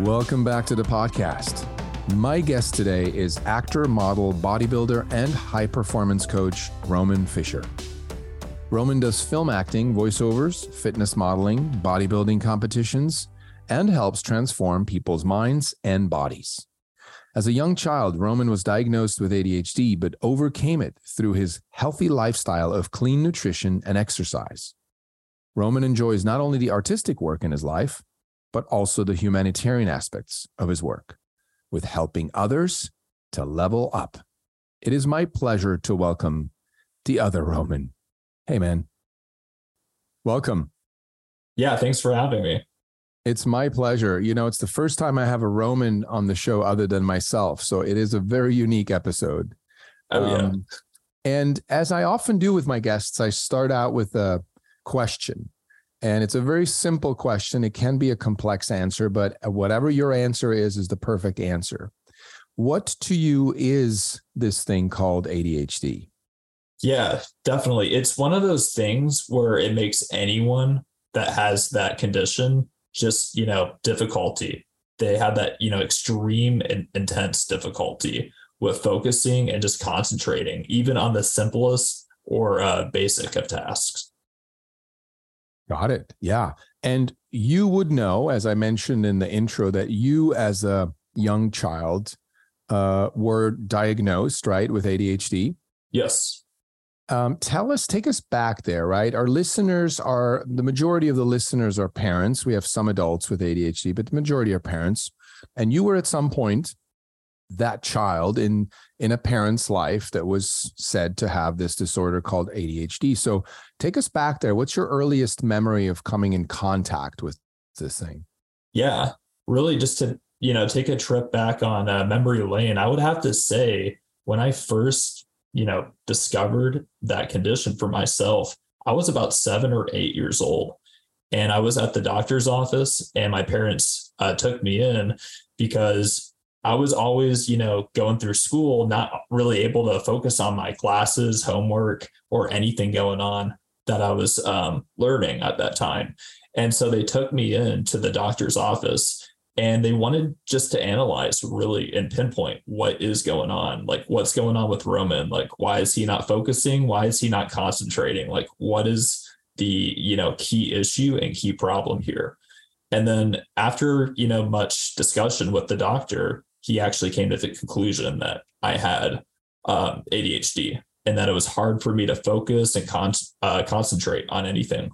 Welcome back to the podcast. My guest today is actor, model, bodybuilder, and high performance coach Roman Fischer. Roman does film acting, voiceovers, fitness modeling, bodybuilding competitions, and helps transform people's minds and bodies. As a young child, Roman was diagnosed with ADHD, but overcame it through his healthy lifestyle of clean nutrition and exercise. Roman enjoys not only the artistic work in his life, but also the humanitarian aspects of his work with helping others to level up. It is my pleasure to welcome the other Roman. Hey, man. Welcome. Yeah, thanks for having me. It's my pleasure. You know, it's the first time I have a Roman on the show other than myself. So it is a very unique episode. Oh, yeah. Um, and as I often do with my guests, I start out with a question. And it's a very simple question. It can be a complex answer, but whatever your answer is, is the perfect answer. What to you is this thing called ADHD? Yeah, definitely. It's one of those things where it makes anyone that has that condition just, you know, difficulty. They have that, you know, extreme and intense difficulty with focusing and just concentrating, even on the simplest or uh, basic of tasks. Got it. Yeah. And you would know, as I mentioned in the intro, that you, as a young child, uh, were diagnosed, right, with ADHD. Yes. Um, tell us, take us back there, right? Our listeners are the majority of the listeners are parents. We have some adults with ADHD, but the majority are parents. And you were at some point that child in in a parent's life that was said to have this disorder called ADHD. So take us back there. What's your earliest memory of coming in contact with this thing? Yeah, really just to, you know, take a trip back on uh, memory lane, I would have to say when I first, you know, discovered that condition for myself, I was about 7 or 8 years old. And I was at the doctor's office and my parents uh, took me in because I was always, you know, going through school, not really able to focus on my classes, homework, or anything going on that I was um, learning at that time. And so they took me into the doctor's office and they wanted just to analyze really and pinpoint what is going on like what's going on with roman? Like why is he not focusing? Why is he not concentrating? Like what is the you know key issue and key problem here? And then after you know much discussion with the doctor he actually came to the conclusion that I had um, ADHD and that it was hard for me to focus and con- uh, concentrate on anything.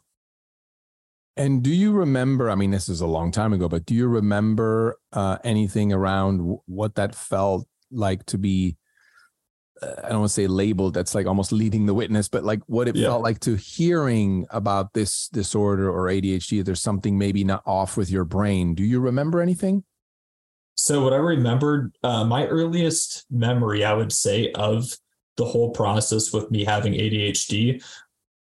And do you remember? I mean, this is a long time ago, but do you remember uh, anything around what that felt like to be? Uh, I don't want to say labeled. That's like almost leading the witness, but like what it yeah. felt like to hearing about this disorder or ADHD. There's something maybe not off with your brain. Do you remember anything? So, what I remembered, uh, my earliest memory, I would say, of the whole process with me having ADHD,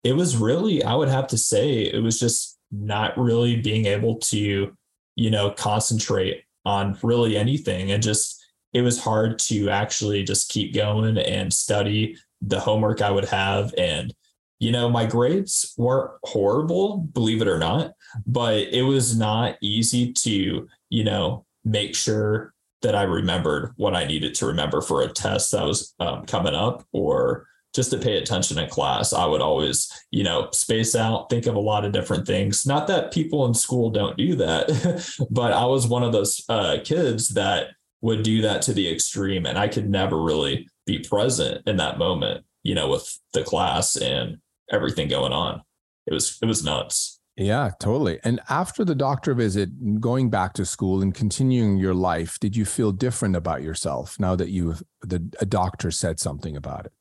it was really, I would have to say, it was just not really being able to, you know, concentrate on really anything. And just, it was hard to actually just keep going and study the homework I would have. And, you know, my grades weren't horrible, believe it or not, but it was not easy to, you know, make sure that I remembered what I needed to remember for a test that was um, coming up or just to pay attention in class. I would always, you know, space out, think of a lot of different things. Not that people in school don't do that, but I was one of those uh, kids that would do that to the extreme. And I could never really be present in that moment, you know, with the class and everything going on. It was, it was nuts. Yeah, totally. And after the doctor visit, going back to school and continuing your life, did you feel different about yourself now that you the a doctor said something about it?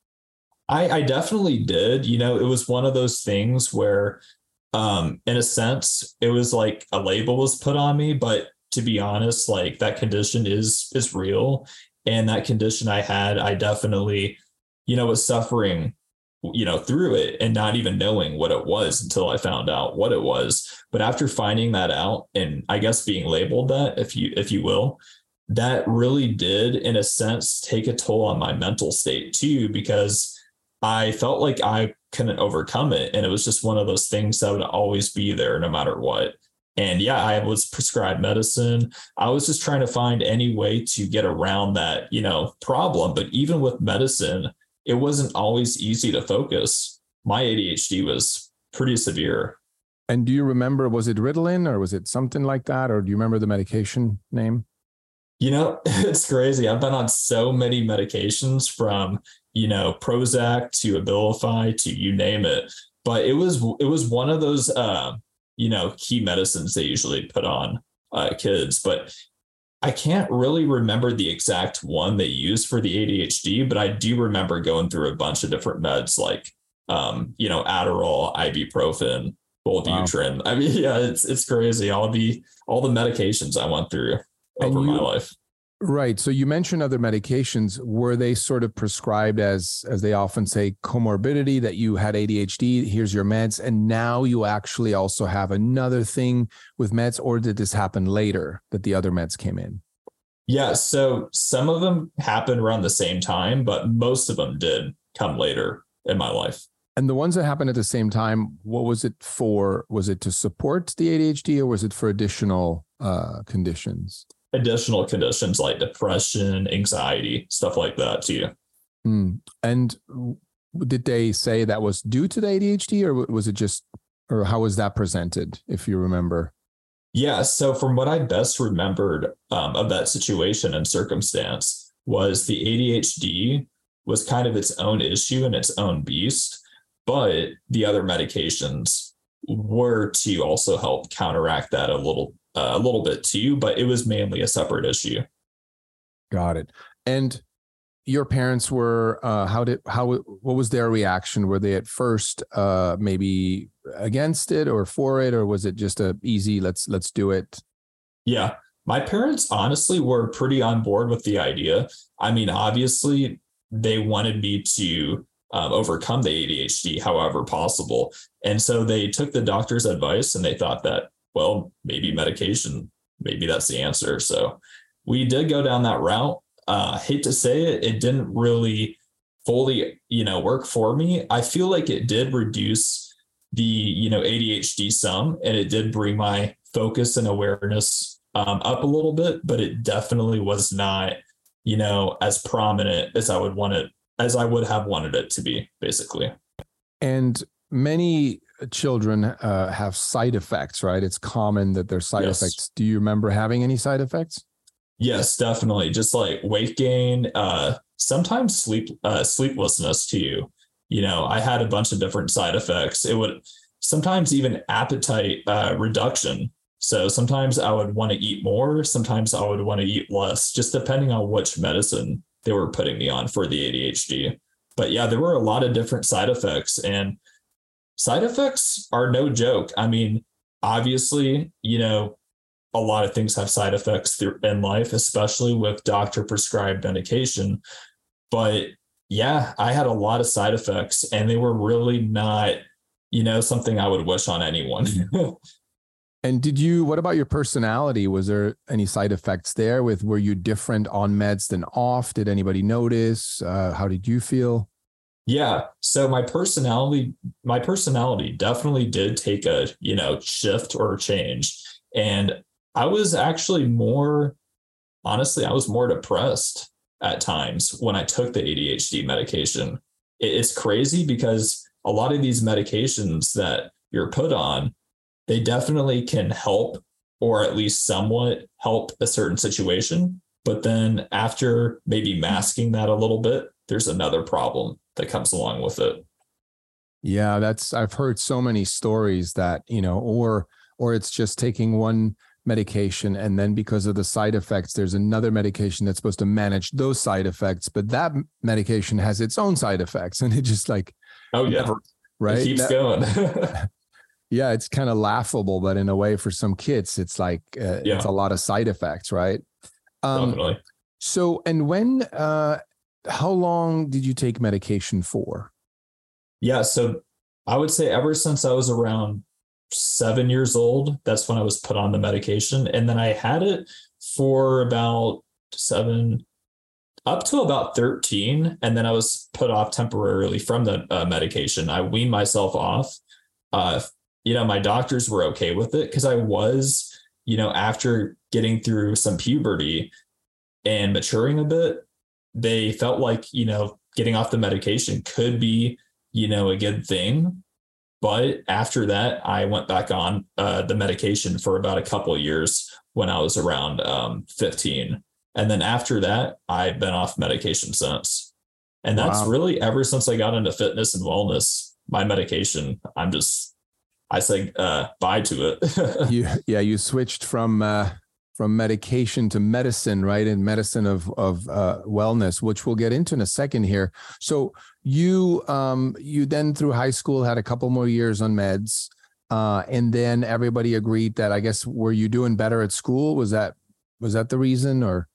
I, I definitely did. You know, it was one of those things where, um, in a sense, it was like a label was put on me, but to be honest, like that condition is is real. And that condition I had, I definitely, you know, was suffering, you know, through it and not even knowing what it was until I found out what it was. But after finding that out and I guess being labeled that, if you if you will, that really did, in a sense, take a toll on my mental state too, because I felt like I couldn't overcome it. And it was just one of those things that would always be there no matter what. And yeah, I was prescribed medicine. I was just trying to find any way to get around that, you know, problem. But even with medicine, it wasn't always easy to focus. My ADHD was pretty severe. And do you remember, was it Ritalin or was it something like that? Or do you remember the medication name? You know, it's crazy. I've been on so many medications from, you know, Prozac to Abilify to you name it. But it was it was one of those uh, you know, key medicines they usually put on uh, kids. But I can't really remember the exact one they used for the ADHD, but I do remember going through a bunch of different meds like um, you know, Adderall, ibuprofen, Wellbutrin. Wow. I mean, yeah, it's it's crazy. All the all the medications I went through over you, my life. Right. So you mentioned other medications. Were they sort of prescribed as, as they often say, comorbidity that you had ADHD? Here's your meds, and now you actually also have another thing with meds, or did this happen later that the other meds came in? Yeah. So some of them happened around the same time, but most of them did come later in my life. And the ones that happened at the same time, what was it for? Was it to support the ADHD, or was it for additional uh, conditions? Additional conditions like depression, anxiety, stuff like that too. Mm. And did they say that was due to the ADHD or was it just, or how was that presented, if you remember? Yeah. So, from what I best remembered um, of that situation and circumstance, was the ADHD was kind of its own issue and its own beast, but the other medications were to also help counteract that a little uh, a little bit too, but it was mainly a separate issue. Got it. And your parents were uh, how did how what was their reaction? Were they at first uh, maybe against it or for it, or was it just a easy let's let's do it? Yeah, my parents honestly were pretty on board with the idea. I mean, obviously they wanted me to um, overcome the ADHD however possible, and so they took the doctor's advice and they thought that well, maybe medication, maybe that's the answer. So we did go down that route. Uh, hate to say it, it didn't really fully, you know, work for me. I feel like it did reduce the, you know, ADHD some, and it did bring my focus and awareness um, up a little bit, but it definitely was not, you know, as prominent as I would want it, as I would have wanted it to be, basically. And many children uh, have side effects, right? It's common that there's side yes. effects. Do you remember having any side effects? Yes, definitely. Just like weight gain, uh, sometimes sleep uh, sleeplessness too. You know, I had a bunch of different side effects. It would sometimes even appetite uh, reduction. So sometimes I would want to eat more. Sometimes I would want to eat less, just depending on which medicine they were putting me on for the ADHD. But yeah, there were a lot of different side effects, and side effects are no joke. I mean, obviously, you know, a lot of things have side effects in life, especially with doctor prescribed medication. But yeah, I had a lot of side effects and they were really not, you know, something I would wish on anyone. and did you, what about your personality? Was there any side effects there with, were you different on meds than off? Did anybody notice? Uh, how did you feel? Yeah. So my personality, my personality definitely did take a, you know, shift or change. And I was actually more, honestly, I was more depressed at times when I took the ADHD medication. It's crazy because a lot of these medications that you're put on, they definitely can help or at least somewhat help a certain situation. But then after maybe masking that a little bit, there's another problem that comes along with it. Yeah, that's I've heard so many stories that, you know, or or it's just taking one medication and then because of the side effects there's another medication that's supposed to manage those side effects, but that medication has its own side effects and it just like Oh yeah. Never, right? It keeps that, going. yeah, it's kind of laughable, but in a way, for some kids, it's like uh, Yeah. it's a lot of side effects, right? Um, Definitely. so, and when, uh, how long did you take medication for? Yeah. So I would say ever since I was around seven years old, that's when I was put on the medication. And then I had it for about seven, up to about 13. And then I was put off temporarily from the uh, medication. I weaned myself off. Uh, you know, my doctors were okay with it because I was, you know, after getting through some puberty and maturing a bit, they felt like, you know, getting off the medication could be you know, a good thing. But after that, I went back on uh, the medication for about a couple of years when I was around um, 15. And then after that, I've been off medication since. And that's Wow. really ever since I got into fitness and wellness, my medication, I'm just, I say uh, bye to it. you, yeah, you switched from, uh, from medication to medicine, right? And medicine of of uh, wellness, which we'll get into in a second here. So you um, you then through high school had a couple more years on meds, uh, and then everybody agreed that I guess were you doing better at school? Was that was that the reason, or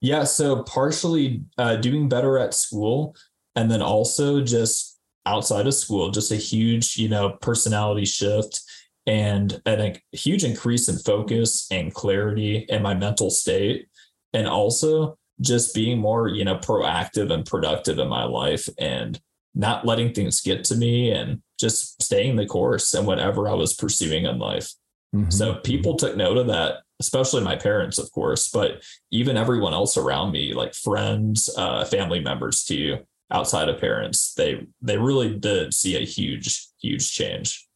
Yeah, so partially uh, doing better at school, and then also just outside of school, just a huge, you know, personality shift and, a huge increase in focus and clarity in my mental state, and also just being more, you know, proactive and productive in my life and not letting things get to me and just staying the course and whatever I was pursuing in life. Mhm. So people took note of that, especially my parents, of course, but even everyone else around me, like friends, uh, family members too, outside of parents, they they really did see a huge, huge change.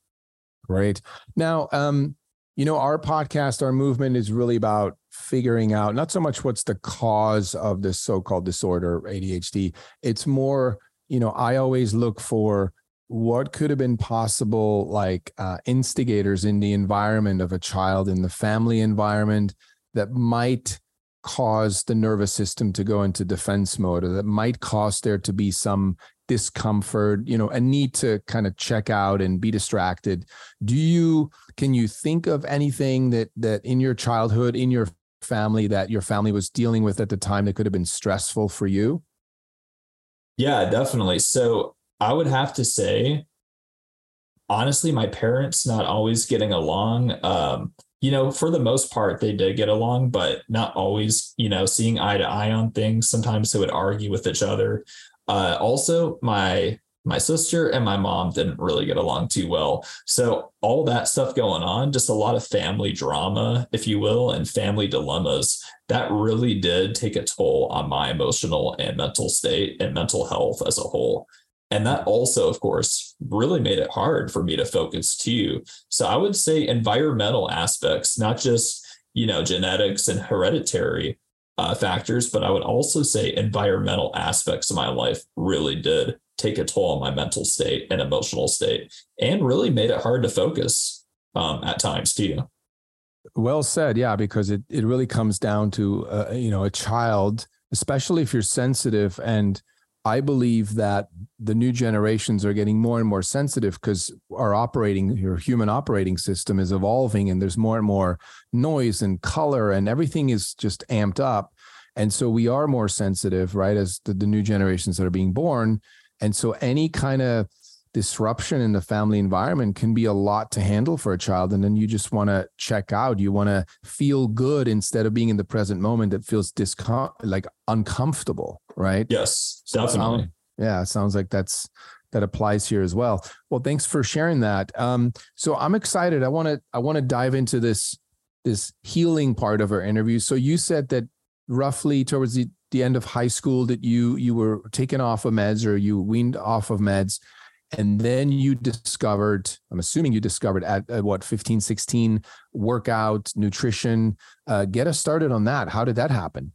Great. Now, um, you know, our podcast, our movement is really about figuring out not so much what's the cause of this so-called disorder, ADHD. It's more, you know, I always look for what could have been possible, like uh, instigators in the environment of a child, in the family environment, that might cause the nervous system to go into defense mode, or that might cause there to be some discomfort, you know, a need to kind of check out and be distracted do you can you think of anything that that in your childhood in your family that your family was dealing with at the time that could have been stressful for you Yeah, definitely. So I would have to say, honestly, my parents not always getting along. Um, you know, for the most part, they did get along, but not always, you know, seeing eye to eye on things. Sometimes they would argue with each other. Uh, also, my my sister and my mom didn't really get along too well. So all that stuff going on, just a lot of family drama, if you will, and family dilemmas that really did take a toll on my emotional and mental state and mental health as a whole. And that also, of course, really made it hard for me to focus too. So I would say environmental aspects, not just, you know, genetics and hereditary uh, factors, but I would also say environmental aspects of my life really did take a toll on my mental state and emotional state and really made it hard to focus um, at times too. well said yeah because it it really comes down to uh, you know a child especially if you're sensitive and i believe that the new generations are getting more and more sensitive because our operating your human operating system is evolving and there's more and more noise and color and everything is just amped up. And so we are more sensitive right as the, the new generations that are being born. And so any kind of disruption in the family environment can be a lot to handle for a child. And then you just want to check out. You want to feel good instead of being in the present moment that feels discom- like uncomfortable, right? Yes, it definitely. yeah, sounds like that's that applies here as well. Well, thanks for sharing that. Um, so I'm excited. I want to I want to dive into this this healing part of our interview. So you said that roughly towards the, the end of high school that you you were taken off of meds or you weaned off of meds and then you discovered i'm assuming you discovered at, at what 15 16 workout nutrition uh, get us started on that how did that happen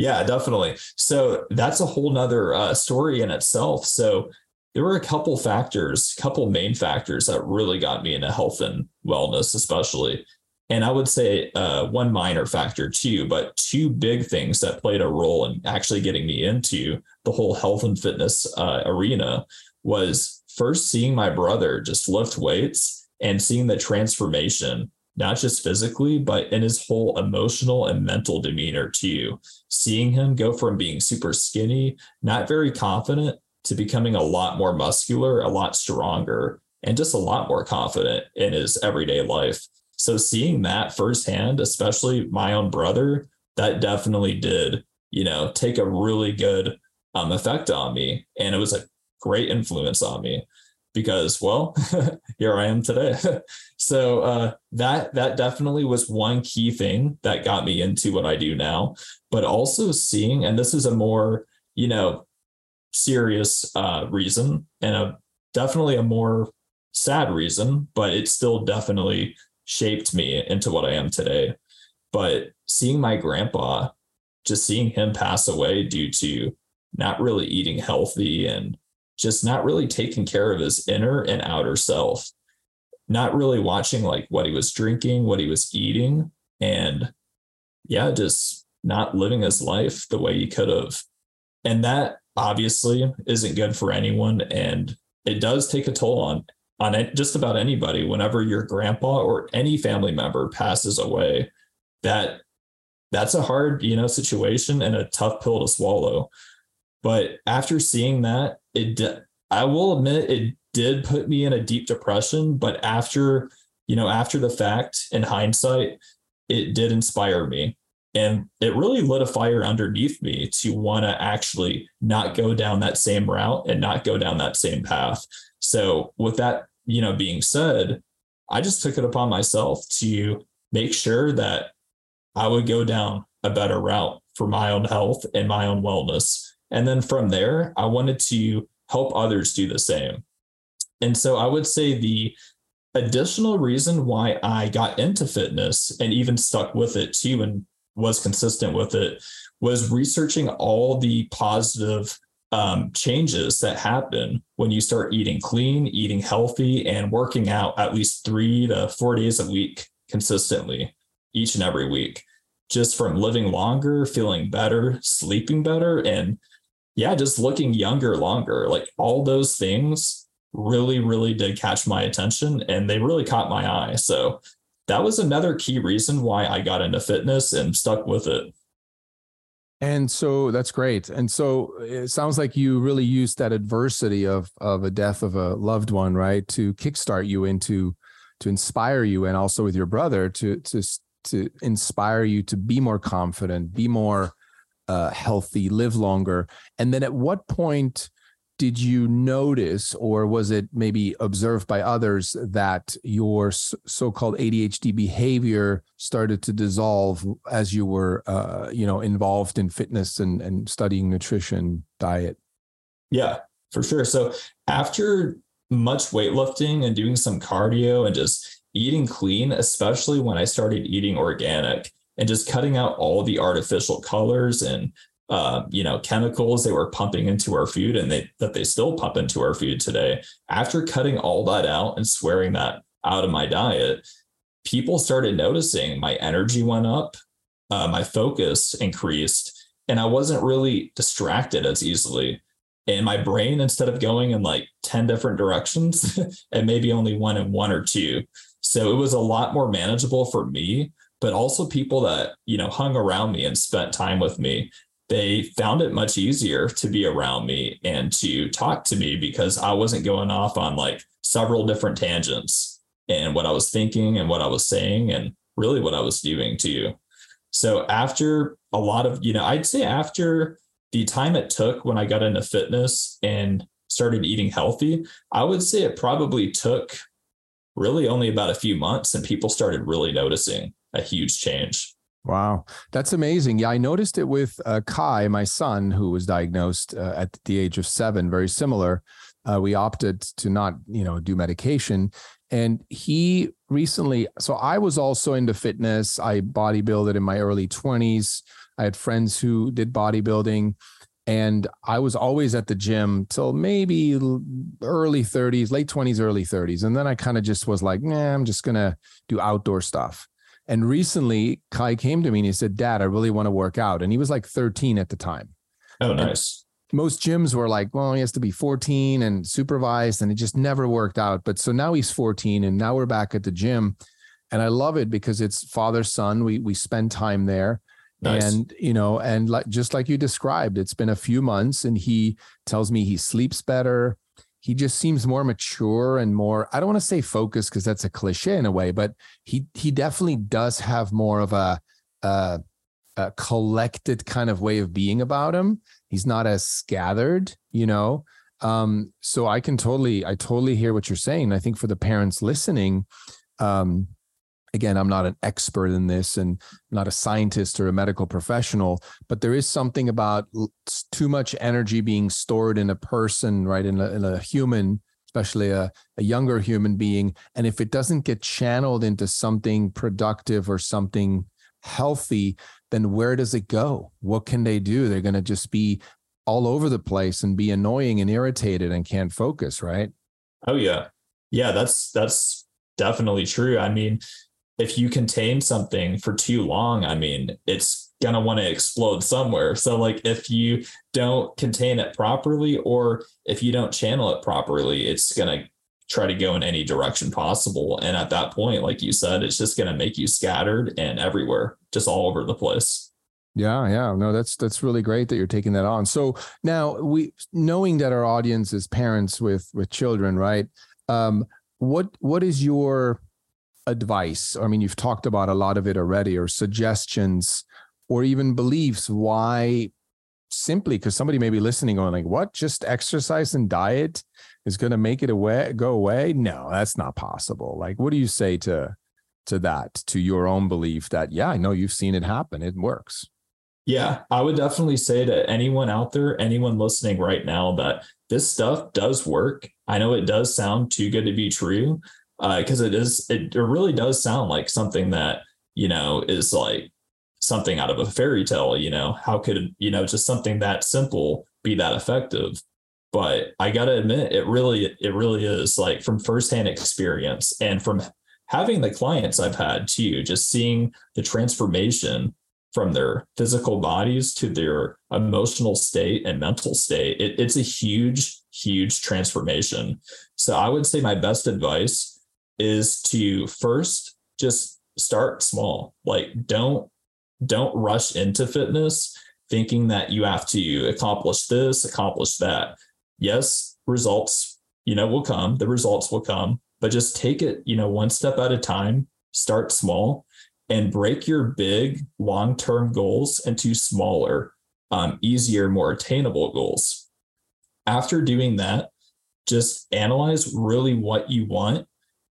Yeah, definitely. So that's a whole nother uh, story in itself. So there were a couple factors, couple main factors that really got me into health and wellness, especially. And I would say uh, one minor factor too, but two big things that played a role in actually getting me into the whole health and fitness uh, arena was first seeing my brother just lift weights and seeing the transformation not just physically, but in his whole emotional and mental demeanor too. Seeing him go from being super skinny, not very confident, to becoming a lot more muscular, a lot stronger, and just a lot more confident in his everyday life. So seeing that firsthand, especially my own brother, that definitely did, you know, take a really good um, effect on me. And it was a great influence on me because well here i am today. So uh, that that definitely was one key thing that got me into what i do now but also seeing and this is a more you know serious uh, reason and a definitely a more sad reason but it still definitely shaped me into what i am today. But seeing my grandpa just seeing him pass away due to not really eating healthy and just not really taking care of his inner and outer self, not really watching like what he was drinking, what he was eating, and yeah, just not living his life the way he could have. And that obviously isn't good for anyone. And it does take a toll on on it, just about anybody whenever your grandpa or any family member passes away that that's a hard you know situation and a tough pill to swallow but after seeing that it I will admit it did put me in a deep depression, but after, you know, after the fact in hindsight, it did inspire me. And it really lit a fire underneath me to want to actually not go down that same route and not go down that same path. So, with that, you know, being said, I just took it upon myself to make sure that I would go down a better route for my own health and my own wellness. And then from there, I wanted to help others do the same. And so I would say the additional reason why I got into fitness and even stuck with it too and was consistent with it was researching all the positive um, changes that happen when you start eating clean, eating healthy, and working out at least three to four days a week consistently each and every week. Just from living longer, feeling better, sleeping better, and yeah, just looking younger longer, like all those things really, really did catch my attention and they really caught my eye. So that was another key reason why I got into fitness and stuck with it. And so that's great. And so it sounds like you really used that adversity of of a death of a loved one, right, to kickstart you into to inspire you, and also with your brother to to to inspire you to be more confident, be more uh, healthy, live longer. And then at what point did you notice, or was it maybe observed by others, that your so called ADHD behavior started to dissolve as you were, uh, you know, involved in fitness and, and studying nutrition, diet? Yeah, for sure. So after much weightlifting and doing some cardio and just eating clean, especially when I started eating organic, and just cutting out all the artificial colors and uh, you know chemicals they were pumping into our food and they that they still pump into our food today. After cutting all that out and swearing that out of my diet people started noticing my energy went up uh, my focus increased and i wasn't really distracted as easily. And my brain instead of going in like 10 different directions and maybe only one in one or two. So it was a lot more manageable for me but also people that you know hung around me and spent time with me they found it much easier to be around me and to talk to me because I wasn't going off on like several different tangents and what I was thinking and what I was saying and really what I was doing to you. So after a lot of, you know, I'd say after the time it took when I got into fitness and started eating healthy, I would say it probably took really only about a few months and people started really noticing a huge change. Wow, that's amazing. Yeah, I noticed it with uh, Kai, my son, who was diagnosed uh, at the age of seven. Very similar. Uh, we opted to not, you know, do medication, and he recently. So I was also into fitness. I bodybuilded in my early twenties. I had friends who did bodybuilding, and I was always at the gym till maybe early 30s, late 20s, early 30s, and then I kind of just was like, nah, I'm just gonna do outdoor stuff. And recently, Kai came to me and he said, Dad, I really want to work out. And he was like 13 at the time. Oh, nice. most gyms were like, well, he has to be 14 and supervised, and it just never worked out. But so now he's 14, and now we're back at the gym, and I love it because it's father son. We we spend time there. Nice. And you know, and like just like you described, it's been a few months, and he tells me he sleeps better. He just seems more mature and more. I don't want to say focused because that's a cliche in a way, but he he definitely does have more of a, a, a collected kind of way of being about him. He's not as scattered, you know. Um, so I can totally, I totally hear what you're saying. I think for the parents listening, um, again, I'm not an expert in this and not a scientist or a medical professional, but there is something about too much energy being stored in a person, right? In a, in a human, especially a, a younger human being. And if it doesn't get channeled into something productive or something healthy, then where does it go? What can they do? They're going to just be all over the place and be annoying and irritated and can't focus, right? Oh yeah. Yeah, that's that's definitely true. I mean, if you contain something for too long, I mean, it's going to want to explode somewhere. So, like, if you don't contain it properly or if you don't channel it properly, it's going to try to go in any direction possible. And at that point, like you said, it's just going to make you scattered and everywhere, just all over the place. Yeah, yeah. No, that's that's really great that you're taking that on. So now we knowing that our audience is parents with with children, right? Um, what what is your advice? I mean, you've talked about a lot of it already, or suggestions, or even beliefs why simply because somebody may be listening going like what? Just exercise and diet is going to make it away go away? No that's not possible. Like what do you say to to that to your own belief that yeah i know you've seen it happen. It works yeah i would definitely say to anyone out there anyone listening right now that this stuff does work. I know it does sound too good to be true because uh, it is it, it really does sound like something that you know is like something out of a fairy tale you know? How could you know just something that simple be that effective? But i gotta admit it really it really is like from firsthand experience and from having the clients i've had too just seeing the transformation from their physical bodies to their emotional state and mental state it, it's a huge huge transformation. So i would say my best advice is to first just start small. Like don't don't rush into fitness thinking that you have to accomplish this, accomplish that. Yes, results, you know, will come. The results will come, but just take it, you know, one step at a time, start small and break your big long-term goals into smaller, um, easier, more attainable goals. After doing that, just analyze really what you want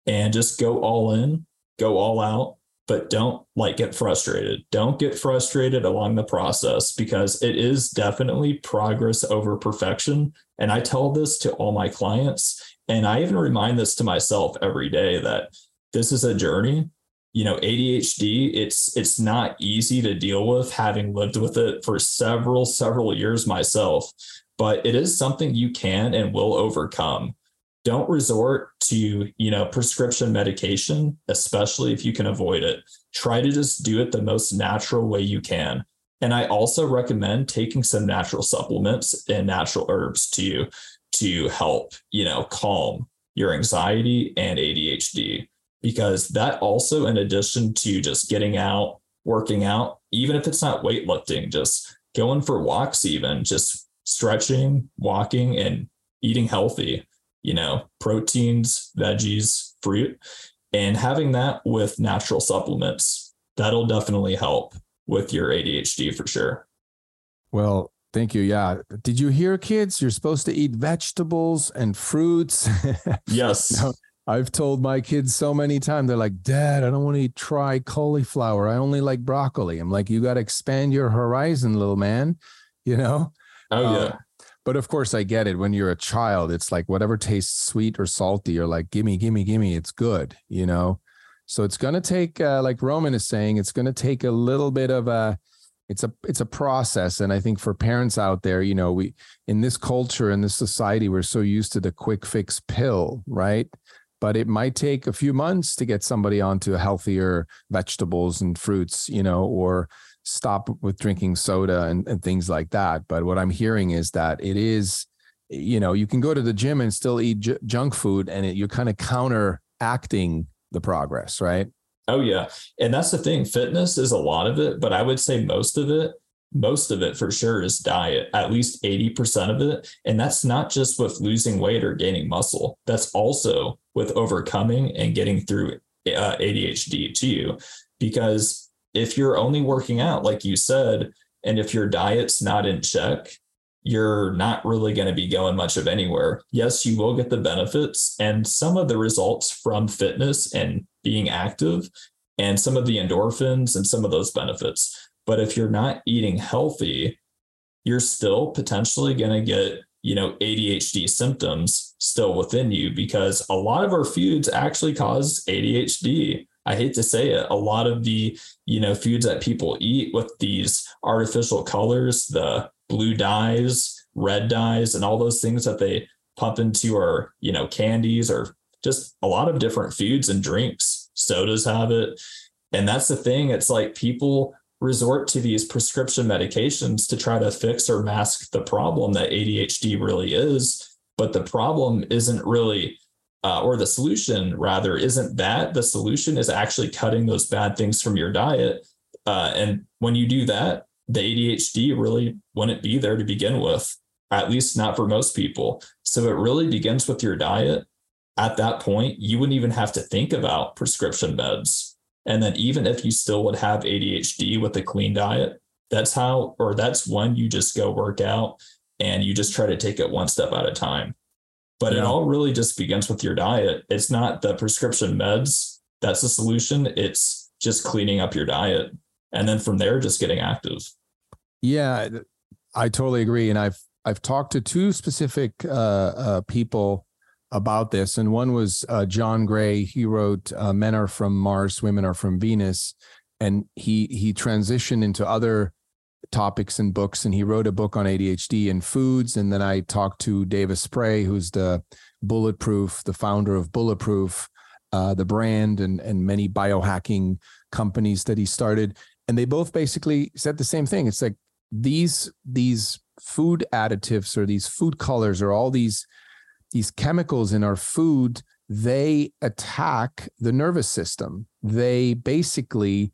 and just go all in, go all out, but don't like get frustrated. Don't get frustrated along the process because it is definitely progress over perfection. And I tell this to all my clients. And I even remind this to myself every day that this is a journey. You know, ADHD, it's it's not easy to deal with having lived with it for several, several years myself, but it is something you can and will overcome don't resort to you know prescription medication especially if you can avoid it. Try to just do it the most natural way you can. And i also recommend taking some natural supplements and natural herbs to to help you know calm your anxiety and adhd because that also in addition to just getting out working out even if it's not weightlifting just going for walks even just stretching walking and eating healthy you know, proteins, veggies, fruit, and having that with natural supplements, that'll definitely help with your ADHD for sure. Well, thank you. Yeah. Did you hear, kids? You're supposed to eat vegetables and fruits. Yes. I've told my kids so many times, they're like, Dad, I don't want to try cauliflower. I only like broccoli. I'm like, you got to expand your horizon, little man, you know? Oh, yeah. Uh, but of course, I get it. When you're a child, it's like whatever tastes sweet or salty, you're like, gimme, gimme, gimme. It's good, you know? So it's going to take, uh, like Roman is saying, it's going to take a little bit of a, it's a, it's a process. And I think for parents out there, you know, we, in this culture, in this society, we're so used to the quick fix pill, right? But it might take a few months to get somebody onto healthier vegetables and fruits, you know, or stop with drinking soda and, and things like that. But what I'm hearing is that it is, you know, you can go to the gym and still eat j- junk food and it, you're kind of counteracting the progress, right? Oh, yeah. And that's the thing fitness is a lot of it, but I would say most of it most of it for sure is diet, at least 80% of it. And that's not just with losing weight or gaining muscle, that's also with overcoming and getting through uh, ADHD to you. Because if you're only working out, like you said, and if your diet's not in check, you're not really going to be going much of anywhere. Yes, you will get the benefits and some of the results from fitness and being active and some of the endorphins and some of those benefits. But if you're not eating healthy, you're still potentially going to get, you know, ADHD symptoms still within you because a lot of our foods actually cause ADHD. I hate to say it, a lot of the, you know, foods that people eat with these artificial colors, the blue dyes, red dyes, and all those things that they pump into our, you know, candies or just a lot of different foods and drinks. Sodas have it. And that's the thing. It's like people resort to these prescription medications to try to fix or mask the problem that ADHD really is. But the problem isn't really, uh, or the solution rather, isn't that the solution is actually cutting those bad things from your diet. Uh, and when you do that, the ADHD really wouldn't be there to begin with, at least not for most people. So it really begins with your diet. At that point, you wouldn't even have to think about prescription meds and then even if you still would have ADHD with a clean diet, that's how, or that's when you just go work out and you just try to take it one step at a time. But yeah. it all really just begins with your diet. It's not the prescription meds that's the solution. It's just cleaning up your diet. And then from there, just getting active. Yeah, I totally agree. And I've, I've talked to two specific uh, uh, people about this, and one was uh, John Gray. He wrote uh, "Men Are from Mars, Women Are from Venus," and he he transitioned into other topics and books, and he wrote a book on ADHD and foods. And then I talked to Dave Asprey, who's the Bulletproof, the founder of Bulletproof, uh, the brand, and and many biohacking companies that he started, and they both basically said the same thing. It's like these these food additives or these food colors or all these these chemicals in our food they attack the nervous system they basically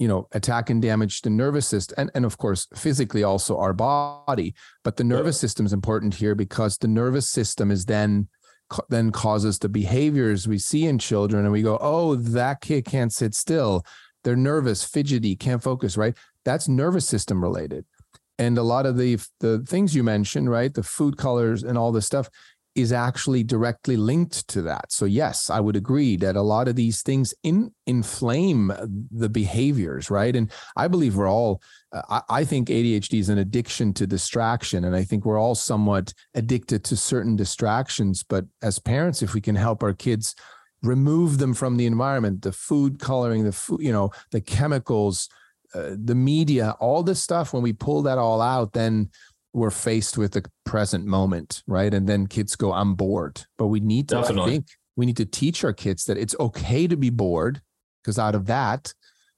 you know attack and damage the nervous system and, and of course physically also our body. But the nervous yeah. system is important here because the nervous system is then then causes the behaviors we see in children and we go oh that kid can't sit still. They're nervous fidgety can't focus right? That's nervous system related. And a lot of the the things you mentioned right? The food colors and all this stuff is actually directly linked to that. So yes, I would agree that a lot of these things in, inflame the behaviors, right? And I believe we're all. Uh, I, I think ADHD is an addiction to distraction, and I think we're all somewhat addicted to certain distractions. But as parents, if we can help our kids remove them from the environment, the food coloring, the food, you know, the chemicals, uh, the media, all this stuff, when we pull that all out, then we're faced with the present moment, right? And then kids go, I'm bored. But we need to, Definitely. I think, we need to teach our kids that it's okay to be bored because out of that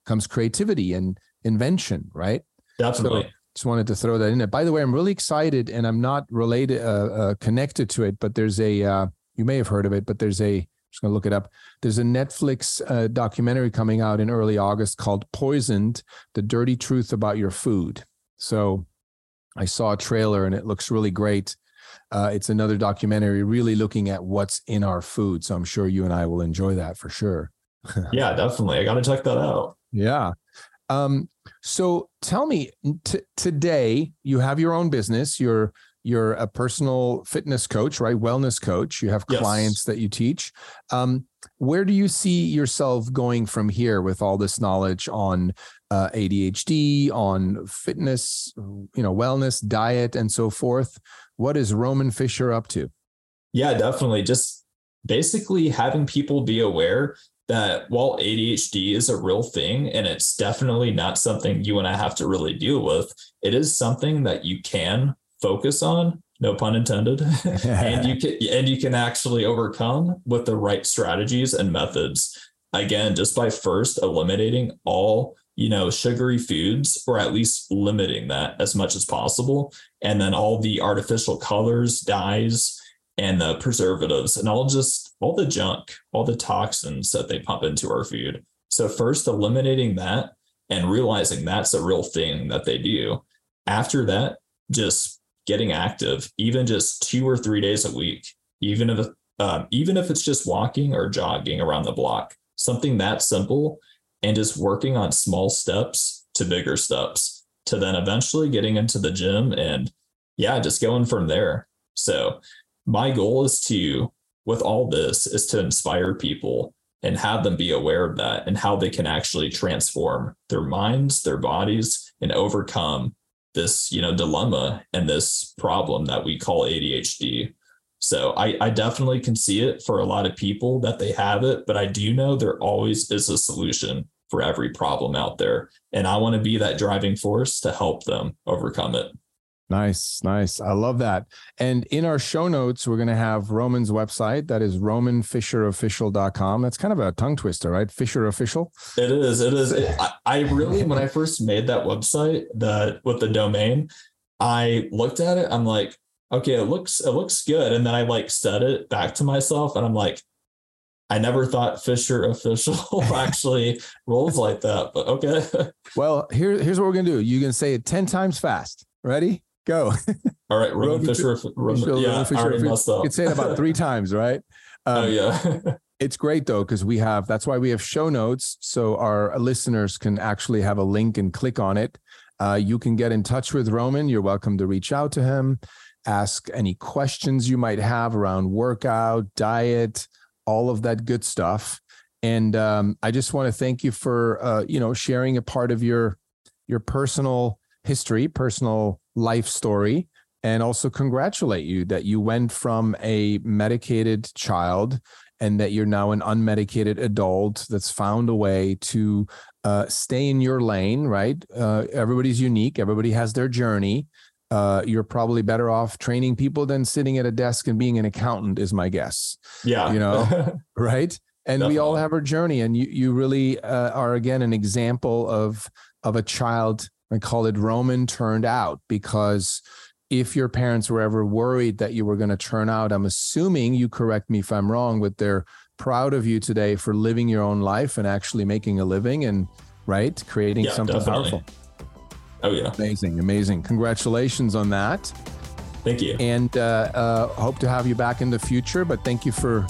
comes creativity and invention, right? Definitely. So, just wanted to throw that in there. By the way, I'm really excited, and I'm not related, uh, uh, connected to it, but there's a, uh, you may have heard of it, but there's a, I'm just gonna look it up. There's a Netflix uh, documentary coming out in early August called "Poisoned: The Dirty Truth About Your Food." So I saw a trailer and it looks really great. Uh, it's another documentary really looking at what's in our food. So I'm sure you and I will enjoy that for sure. yeah, definitely. I got to check that out. Yeah. Um, so tell me t- today you have your own business. You're you're a personal fitness coach, right? Wellness coach. You have yes. clients that you teach. Um, where do you see yourself going from here with all this knowledge on uh, ADHD, on fitness, you know, wellness, diet, and so forth? What is Roman Fischer up to? Yeah, definitely. Just basically having people be aware that while ADHD is a real thing and it's definitely not something you and I have to really deal with, it is something that you can focus on no pun intended and you can and you can actually overcome with the right strategies and methods again just by first eliminating all you know, sugary foods or at least limiting that as much as possible. And then all the artificial colors, dyes, and the preservatives and all just all the junk, all the toxins that they pump into our food. So, first, eliminating that and realizing that's a real thing that they do. After that, just getting active, even just two or three days a week, even if um, even if it's just walking or jogging around the block, something that simple, and just working on small steps to bigger steps to then eventually getting into the gym and yeah, just going from there. So my goal is to, with all this, is to inspire people and have them be aware of that and how they can actually transform their minds, their bodies, and overcome this, you know, dilemma and this problem that we call ADHD. So I, I definitely can see it for a lot of people that they have it, but I do know there always is a solution for every problem out there. And I want to be that driving force to help them overcome it. Nice, nice. I love that. And in our show notes, we're going to have Roman's website. That is romanfischerofficial.com. That's kind of a tongue twister, right? Fischer Official. It is. It is. It, I, I really, when I first made that website, the with the domain, I looked at it. I'm like, okay, it looks it looks good. And then I like said it back to myself, and I'm like, I never thought Fischer Official actually rolls like that. But okay. Well, here, here's what we're gonna do. You can say it ten times fast. Ready? Go. All right, Roman, Roman Fischer. Roman, Fischer yeah, Fischer, I already messed up. You can say it about three times, right? Oh, um, oh yeah. it's great though because we have. That's why we have show notes, so our listeners can actually have a link and click on it. Uh, you can get in touch with Roman. You're welcome to reach out to him, ask any questions you might have around workout, diet, all of that good stuff. And um, I just want to thank you for uh, you know sharing a part of your your personal history, personal life story, and also congratulate you that you went from a medicated child and that you're now an unmedicated adult that's found a way to uh, stay in your lane, right? Uh, everybody's unique, everybody has their journey. Uh, you're probably better off training people than sitting at a desk and being an accountant, is my guess. Yeah. You know, right? And Definitely. we all have our journey, and you you really uh, are again an example of of a child I call it Roman turned out because if your parents were ever worried that you were going to turn out, I'm assuming you correct me if I'm wrong, but they're proud of you today for living your own life and actually making a living and right creating yeah, something definitely. powerful. Oh yeah, amazing, amazing! Congratulations on that. Thank you. And uh, uh, hope to have you back in the future. But thank you for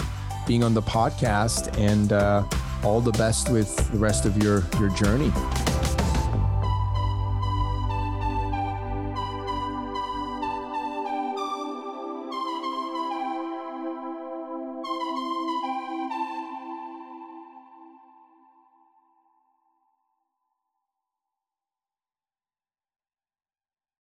being on the podcast and uh, all the best with the rest of your your journey.